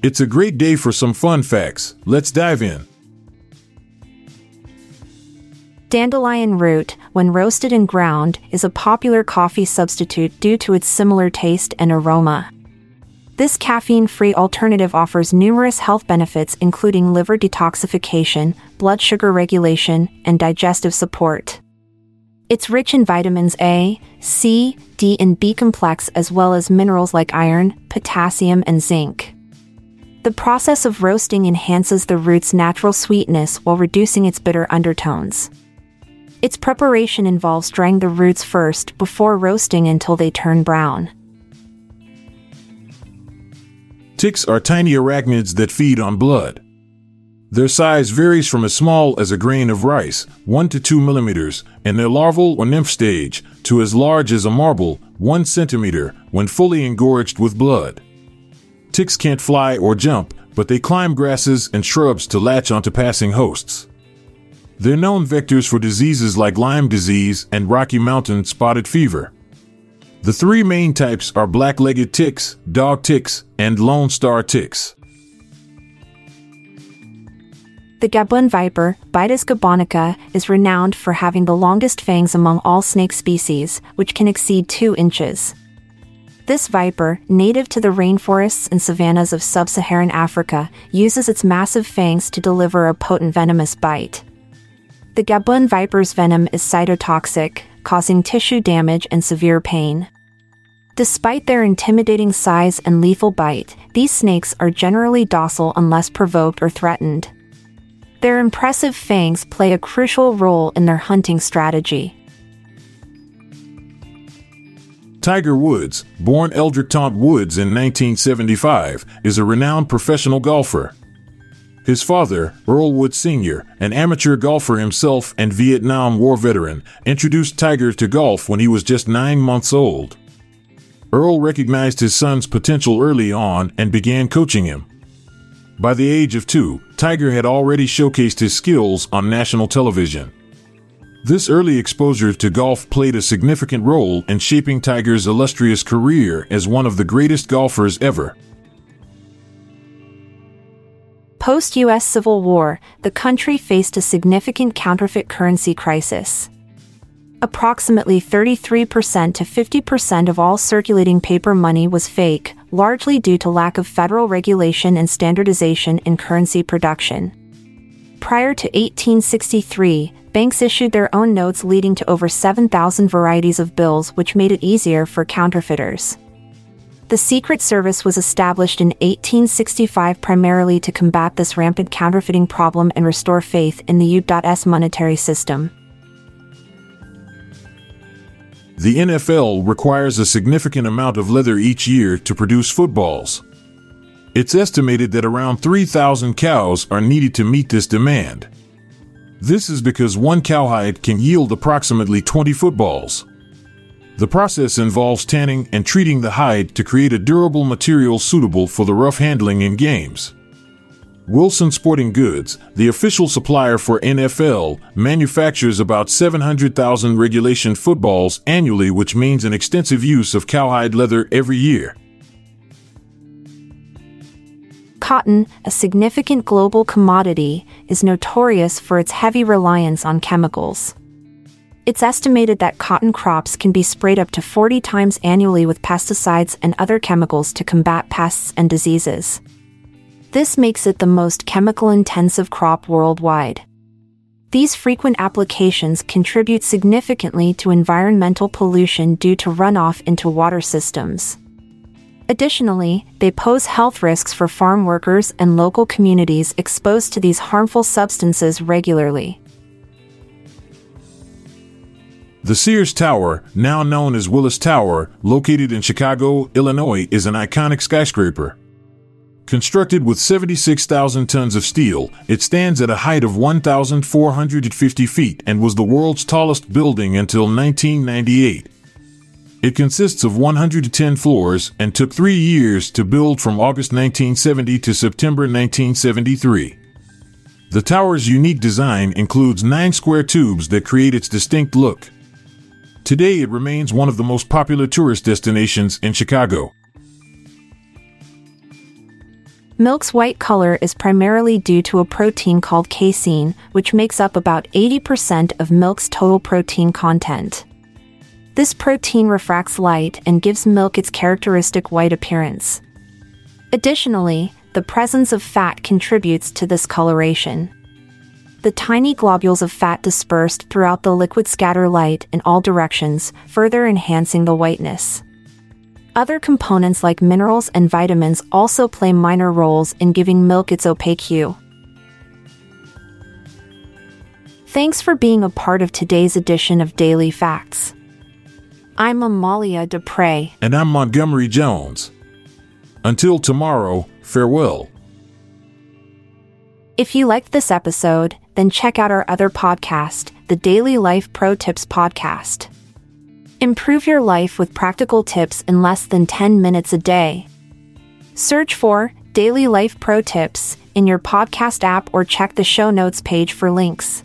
It's a great day for some fun facts. Let's dive in. Dandelion root, when roasted and ground, is a popular coffee substitute due to its similar taste and aroma. This caffeine free alternative offers numerous health benefits, including liver detoxification, blood sugar regulation, and digestive support. It's rich in vitamins A, C, D, and B complex, as well as minerals like iron, potassium, and zinc. The process of roasting enhances the root's natural sweetness while reducing its bitter undertones. Its preparation involves drying the roots first before roasting until they turn brown. Ticks are tiny arachnids that feed on blood. Their size varies from as small as a grain of rice, 1 to 2 millimeters, in their larval or nymph stage, to as large as a marble, 1 centimeter, when fully engorged with blood. Ticks can't fly or jump, but they climb grasses and shrubs to latch onto passing hosts. They're known vectors for diseases like Lyme disease and Rocky Mountain spotted fever. The three main types are black legged ticks, dog ticks, and lone star ticks. The Gabon viper, Bitis gabonica, is renowned for having the longest fangs among all snake species, which can exceed 2 inches. This viper, native to the rainforests and savannas of sub Saharan Africa, uses its massive fangs to deliver a potent venomous bite. The Gabon viper's venom is cytotoxic, causing tissue damage and severe pain. Despite their intimidating size and lethal bite, these snakes are generally docile unless provoked or threatened. Their impressive fangs play a crucial role in their hunting strategy. Tiger Woods, born Eldrick Tont Woods in 1975, is a renowned professional golfer. His father, Earl Woods Sr., an amateur golfer himself and Vietnam War veteran, introduced Tiger to golf when he was just nine months old. Earl recognized his son's potential early on and began coaching him. By the age of two, Tiger had already showcased his skills on national television. This early exposure to golf played a significant role in shaping Tiger's illustrious career as one of the greatest golfers ever. Post US Civil War, the country faced a significant counterfeit currency crisis. Approximately 33% to 50% of all circulating paper money was fake, largely due to lack of federal regulation and standardization in currency production. Prior to 1863, banks issued their own notes leading to over 7,000 varieties of bills, which made it easier for counterfeiters. The Secret Service was established in 1865 primarily to combat this rampant counterfeiting problem and restore faith in the U.S. monetary system. The NFL requires a significant amount of leather each year to produce footballs. It's estimated that around 3,000 cows are needed to meet this demand. This is because one cowhide can yield approximately 20 footballs. The process involves tanning and treating the hide to create a durable material suitable for the rough handling in games. Wilson Sporting Goods, the official supplier for NFL, manufactures about 700,000 regulation footballs annually, which means an extensive use of cowhide leather every year. Cotton, a significant global commodity, is notorious for its heavy reliance on chemicals. It's estimated that cotton crops can be sprayed up to 40 times annually with pesticides and other chemicals to combat pests and diseases. This makes it the most chemical intensive crop worldwide. These frequent applications contribute significantly to environmental pollution due to runoff into water systems. Additionally, they pose health risks for farm workers and local communities exposed to these harmful substances regularly. The Sears Tower, now known as Willis Tower, located in Chicago, Illinois, is an iconic skyscraper. Constructed with 76,000 tons of steel, it stands at a height of 1,450 feet and was the world's tallest building until 1998. It consists of 110 floors and took three years to build from August 1970 to September 1973. The tower's unique design includes nine square tubes that create its distinct look. Today, it remains one of the most popular tourist destinations in Chicago. Milk's white color is primarily due to a protein called casein, which makes up about 80% of milk's total protein content. This protein refracts light and gives milk its characteristic white appearance. Additionally, the presence of fat contributes to this coloration. The tiny globules of fat dispersed throughout the liquid scatter light in all directions, further enhancing the whiteness. Other components like minerals and vitamins also play minor roles in giving milk its opaque hue. Thanks for being a part of today's edition of Daily Facts. I'm Amalia Dupre. And I'm Montgomery Jones. Until tomorrow, farewell. If you liked this episode, then check out our other podcast, the Daily Life Pro Tips Podcast. Improve your life with practical tips in less than 10 minutes a day. Search for Daily Life Pro Tips in your podcast app or check the show notes page for links.